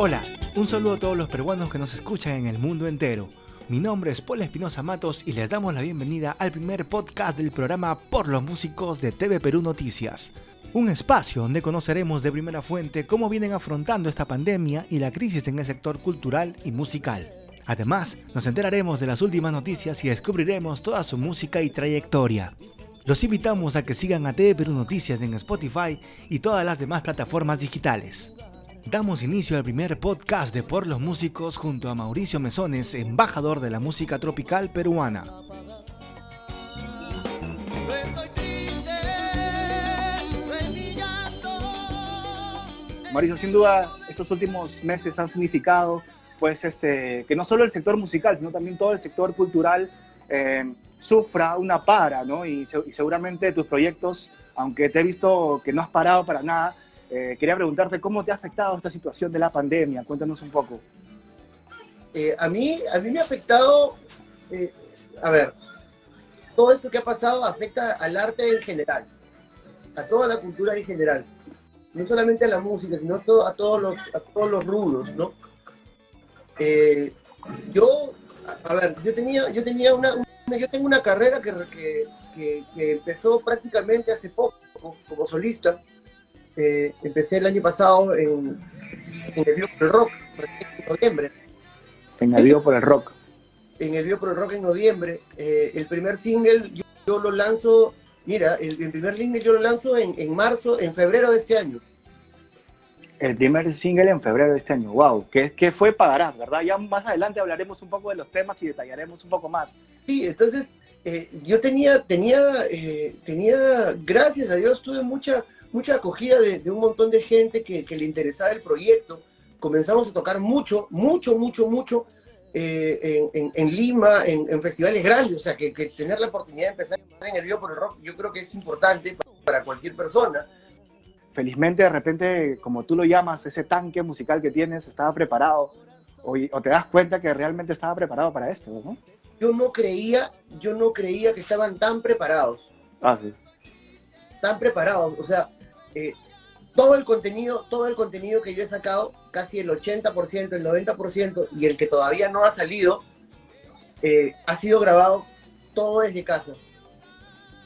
Hola, un saludo a todos los peruanos que nos escuchan en el mundo entero. Mi nombre es Paul Espinosa Matos y les damos la bienvenida al primer podcast del programa Por los Músicos de TV Perú Noticias. Un espacio donde conoceremos de primera fuente cómo vienen afrontando esta pandemia y la crisis en el sector cultural y musical. Además, nos enteraremos de las últimas noticias y descubriremos toda su música y trayectoria. Los invitamos a que sigan a TV Perú Noticias en Spotify y todas las demás plataformas digitales. Damos inicio al primer podcast de Por los Músicos junto a Mauricio Mesones, embajador de la música tropical peruana. Mauricio, sin duda, estos últimos meses han significado pues, este, que no solo el sector musical, sino también todo el sector cultural eh, sufra una para, ¿no? Y, seguramente tus proyectos, aunque te he visto que no has parado para nada, eh, quería preguntarte cómo te ha afectado esta situación de la pandemia. Cuéntanos un poco. Eh, a, mí, a mí me ha afectado, eh, a ver, todo esto que ha pasado afecta al arte en general, a toda la cultura en general. No solamente a la música, sino a, todos, los, a todos los rubros, ¿no? yo, a ver, yo tenía, yo tenía una, yo tengo una carrera que, que, empezó prácticamente hace poco como solista. Eh, empecé el año pasado en, el Vivo por el Rock, en noviembre. En el Vivo por el Rock. En el Vivo por el Rock en noviembre. Eh, el primer single yo, lo lanzo, mira, el, primer single yo lo lanzo en, en marzo, en febrero de este año el primer single en febrero de este año. ¡Wow! ¿Qué, qué fue Pagarás, verdad? Ya más adelante hablaremos un poco de los temas y detallaremos un poco más. Sí, entonces eh, yo tenía, tenía, eh, tenía, gracias a Dios, tuve mucha, mucha acogida de, un montón de gente que, le interesaba el proyecto. Comenzamos a tocar mucho, mucho, mucho, mucho eh, en, Lima, en, festivales grandes. O sea, que, tener la oportunidad de empezar en el Río por el Rock, yo creo que es importante para cualquier persona felizmente de repente, como tú lo llamas, ese tanque musical que tienes estaba preparado o, te das cuenta que realmente estaba preparado para esto, ¿no? Yo no creía, yo no creía que estaban tan preparados. Ah, sí. Tan preparados, o sea, eh, todo el contenido, todo el contenido que yo he sacado, casi el 80%, el 90% y el que todavía no ha salido, eh, ha sido grabado todo desde casa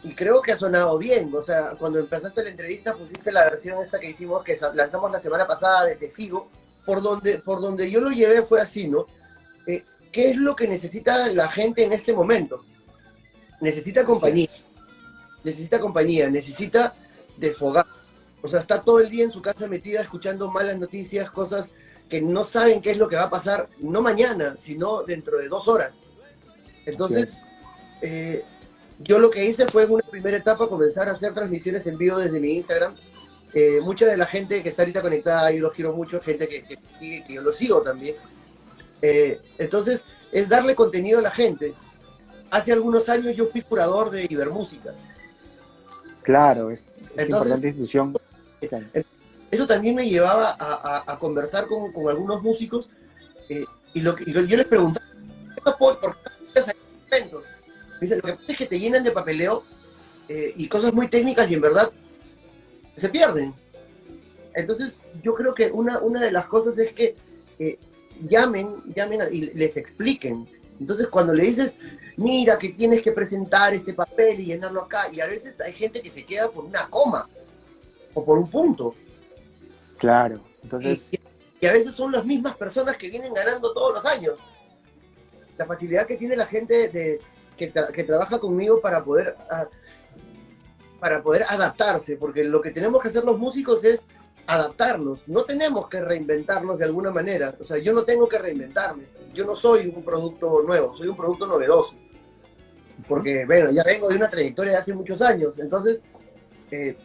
y creo que ha sonado bien. O sea, cuando empezaste la entrevista pusiste la versión esta que hicimos, que lanzamos la semana pasada de Te Sigo, por donde, por donde yo lo llevé fue así, ¿no? Eh, ¿Qué es lo que necesita la gente en este momento? Necesita compañía. Necesita compañía, necesita desfogar. O sea, está todo el día en su casa metida escuchando malas noticias, cosas que no saben qué es lo que va a pasar, no mañana, sino dentro de dos horas. Entonces, eh, yo lo que hice fue en una primera etapa comenzar a hacer transmisiones en vivo desde mi Instagram. Eh, mucha de la gente que está ahorita conectada, yo los quiero mucho, gente que, que, yo lo sigo también. Eh, entonces, es darle contenido a la gente. Hace algunos años yo fui curador de Ibermúsicas. Claro, es, importante institución. Eso también me llevaba a, conversar con, algunos músicos eh, y, lo que, yo les preguntaba, ¿por qué es que te llenan de papeleo eh, y cosas muy técnicas y en verdad se pierden. Entonces, yo creo que una, una de las cosas es que eh, llamen, llamen y les expliquen. Entonces, cuando le dices, mira que tienes que presentar este papel y llenarlo acá, y a veces hay gente que se queda por una coma o por un punto. Claro, entonces... y a veces son las mismas personas que vienen ganando todos los años. La facilidad que tiene la gente de, que, trabaja conmigo para poder, ah, para poder adaptarse, porque lo que tenemos que hacer los músicos es adaptarnos, no tenemos que reinventarnos de alguna manera, o sea, yo no tengo que reinventarme, yo no soy un producto nuevo, soy un producto novedoso, porque, bueno, ya vengo de una trayectoria de hace muchos años, entonces, eh,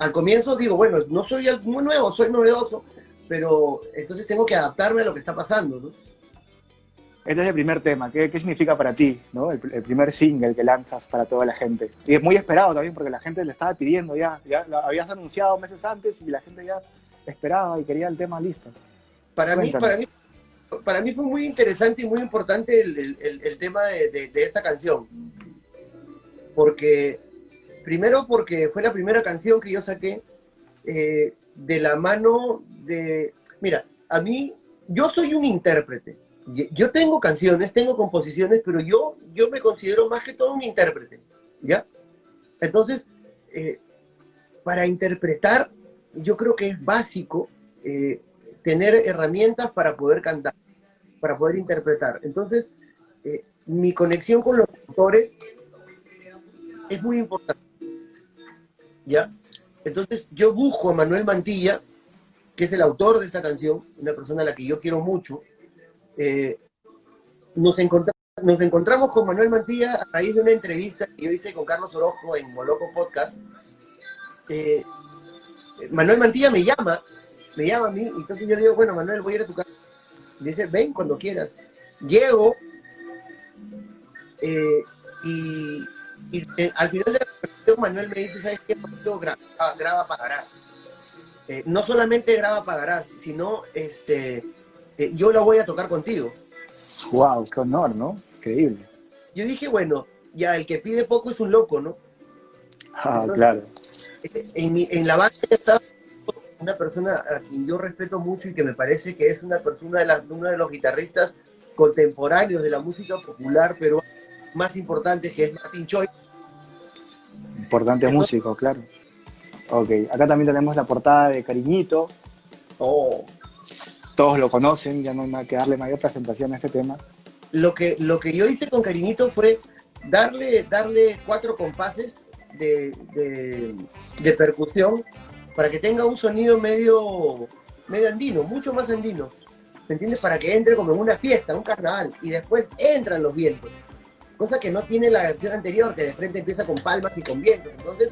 al comienzo digo, bueno, no soy muy nuevo, soy novedoso, pero entonces tengo que adaptarme a lo que está pasando, ¿no? Este es el primer tema. ¿Qué, qué significa para ti? ¿no? El, primer single que lanzas para toda la gente. Y es muy esperado también porque la gente le estaba pidiendo ya. Ya lo habías anunciado meses antes y la gente ya esperaba y quería el tema listo. Para mí, para mí, para mí fue muy interesante y muy importante el, el, el tema de, de, esta canción. Porque, primero porque fue la primera canción que yo saqué eh, de la mano de... Mira, a mí, yo soy un intérprete. Yo tengo canciones, tengo composiciones, pero yo, yo me considero más que todo un intérprete, ¿ya? Entonces, eh, para interpretar, yo creo que es básico eh, tener herramientas para poder cantar, para poder interpretar. Entonces, mi conexión con los autores es muy importante. Entonces, yo busco a Manuel Mantilla, que es el autor de esa canción, una persona a la que yo quiero mucho. Eh, nos, encontramos con Manuel Mantilla a raíz de una entrevista que yo hice con Carlos Orozco en Moloco Podcast. Manuel Mantilla me llama, me llama a mí, y entonces yo le digo, bueno, Manuel, voy a ir a tu casa. Y dice, ven cuando quieras. Llego, eh, y, eh, al final de la Manuel me dice, ¿sabes qué? Graba, graba pagarás. Eh, no solamente graba pagarás, sino este, yo la voy a tocar contigo. Wow, qué honor, ¿no? Increíble. Yo dije, bueno, ya el que pide poco es un loco, ¿no? Ah, claro. En, en la base está una persona a quien yo respeto mucho y que me parece que es una persona de las, uno de los guitarristas contemporáneos de la música popular pero más importante que es Martin Choi. Importante músico, claro. Ok, acá también tenemos la portada de Cariñito. Oh. Todos lo conocen, ya no hay que darle mayor presentación a este tema. Lo que, lo que yo hice con Cariñito fue darle, darle cuatro compases de, de, percusión para que tenga un sonido medio, medio andino, mucho más andino. ¿Me entiendes? Para que entre como en una fiesta, un carnaval, y después entran los vientos. Cosa que no tiene la versión anterior, que de frente empieza con palmas y con vientos. Entonces,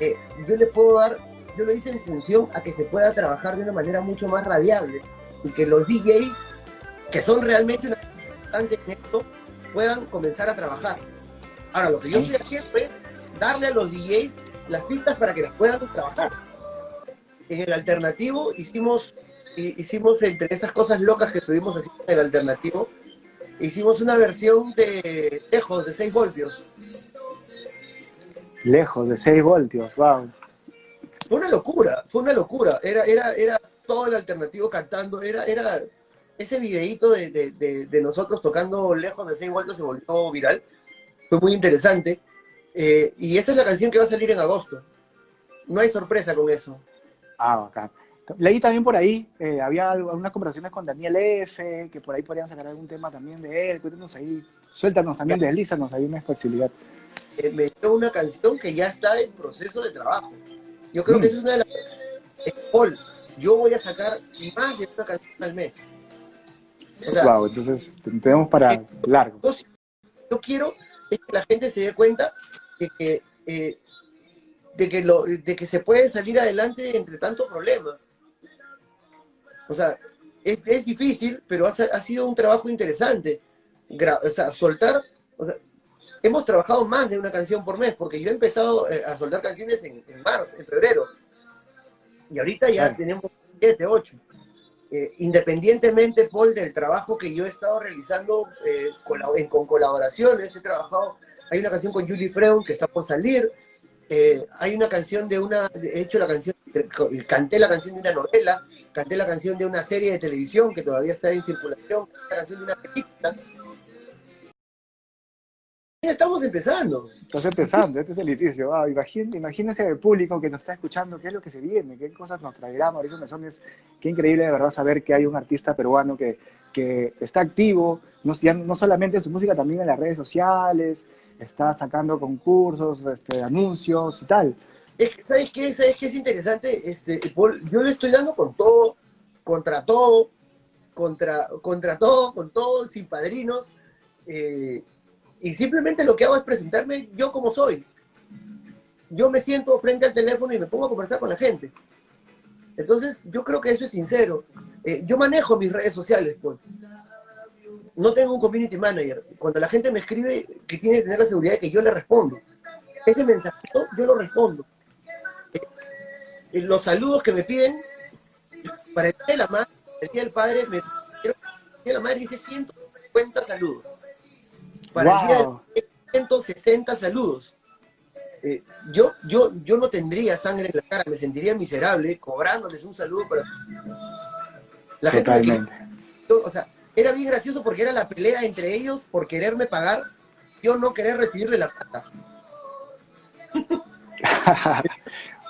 eh, yo le puedo dar, yo lo hice en función a que se pueda trabajar de una manera mucho más radiable y que los DJs, que son realmente una importante en esto, puedan comenzar a trabajar. Ahora, lo que yo estoy haciendo es darle a los DJs las pistas para que las puedan trabajar. En el alternativo hicimos, hicimos entre esas cosas locas que estuvimos haciendo en el alternativo, hicimos una versión de lejos de 6 voltios. Lejos de 6 voltios, wow. Fue una locura, fue una locura. Era, era, era todo el alternativo cantando, era, era ese videíto de, de, de nosotros tocando lejos de 6 voltios se volvió viral. Fue muy interesante. Eh, y esa es la canción que va a salir en agosto. No hay sorpresa con eso. Ah, bacán. Leí también por ahí, eh, había algunas conversaciones con Daniel F., que por ahí podrían sacar algún tema también de él. Cuéntanos ahí, suéltanos también, deslízanos ahí una especialidad. Eh, me dio una canción que ya está en proceso de trabajo. Yo creo que mm. es una de las. Paul, yo voy a sacar más de una canción al mes. wow, entonces tenemos para largo. yo quiero es que la gente se dé cuenta de que, eh, de que, lo, de que se puede salir adelante entre tantos problemas. O sea, es, difícil, pero ha, sido un trabajo interesante. o sea, soltar, o sea, hemos trabajado más de una canción por mes, porque yo he empezado eh, a soltar canciones en, marzo, en febrero. Y ahorita ya tenemos 7, 8. Eh, independientemente, Paul, del trabajo que yo he estado realizando con, con colaboraciones, he trabajado hay una canción con Julie Freund que está por salir, eh, hay una canción de una, he hecho la canción, canté la canción de una novela, canté la canción de una serie de televisión que todavía está en circulación, la canción de una película. Estamos empezando. Estás empezando, este es el inicio. Ah, imagínense el público que nos está escuchando, qué es lo que se viene, qué cosas nos traerá Mauricio Mesones. Qué increíble de verdad saber que hay un artista peruano que, que está activo, no, no solamente en su música, también en las redes sociales, está sacando concursos, este, anuncios y tal. ¿Sabes qué? ¿Sabes qué es interesante? Este, yo le estoy dando con todo, contra todo, contra, contra todo, con todo, sin padrinos. Eh, y simplemente lo que hago es presentarme yo como soy. Yo me siento frente al teléfono y me pongo a conversar con la gente. Entonces, yo creo que eso es sincero. Eh, yo manejo mis redes sociales, pues no tengo un community manager. Cuando la gente me escribe que tiene que tener la seguridad de que yo le respondo. Ese mensajito yo lo respondo. Eh, los saludos que me piden, para el día de la madre, el día del padre, me, el día de la madre dice 150 saludos. Para el día de 160 saludos. Eh, yo, yo, yo no tendría sangre en la cara, me sentiría miserable cobrándoles un saludo para La gente o sea, era bien gracioso porque era la pelea entre ellos por quererme pagar, yo no querer recibirle la plata.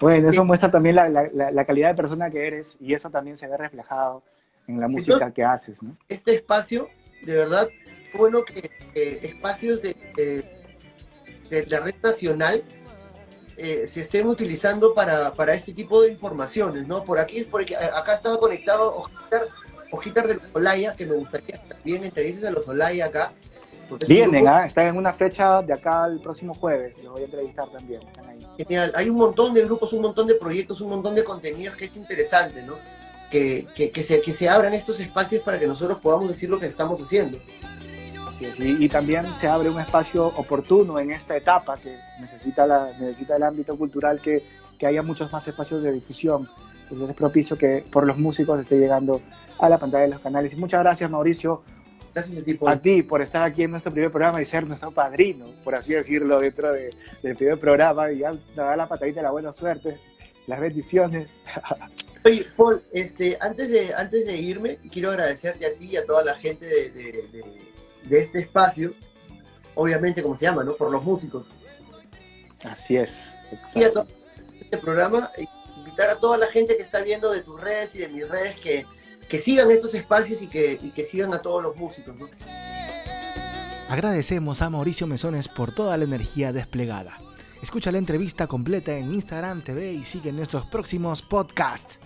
bueno, eso muestra también la, calidad de persona que eres y eso también se ve reflejado en la música que haces, ¿no? Este espacio, de verdad, bueno que espacios de, de, la red nacional eh, se estén utilizando para, para, este tipo de informaciones, ¿no? Por aquí es porque acá estaba conectado Ojitar, Ojitar del Olaya, que me gustaría también entrevistas a los Olaya acá. Vienen, ¿ah? están en una fecha de acá el próximo jueves, los voy a entrevistar también. Genial, hay un montón de grupos, un montón de proyectos, un montón de contenidos que es interesante, ¿no? Que, que, que, se, que se abran estos espacios para que nosotros podamos decir lo que estamos haciendo. Y, también se abre un espacio oportuno en esta etapa que necesita, la, necesita el ámbito cultural que, que haya muchos más espacios de difusión. Entonces es propicio que por los músicos esté llegando a la pantalla de los canales. Y muchas gracias, Mauricio. Gracias a ti, por estar aquí en nuestro primer programa y ser nuestro padrino, por así decirlo, dentro de, del primer programa. Y ya da la patadita de la buena suerte, las bendiciones. Oye, Paul, este, antes, de, antes de irme, quiero agradecerte a ti y a toda la gente de de este espacio, obviamente como se llama, ¿no? Por los músicos. Así es. Y a todo este programa, e invitar a toda la gente que está viendo de tus redes y de mis redes que, que sigan estos espacios y que, que sigan a todos los músicos. Agradecemos a Mauricio Mesones por toda la energía desplegada. Escucha la entrevista completa en Instagram TV y sigue nuestros próximos podcasts.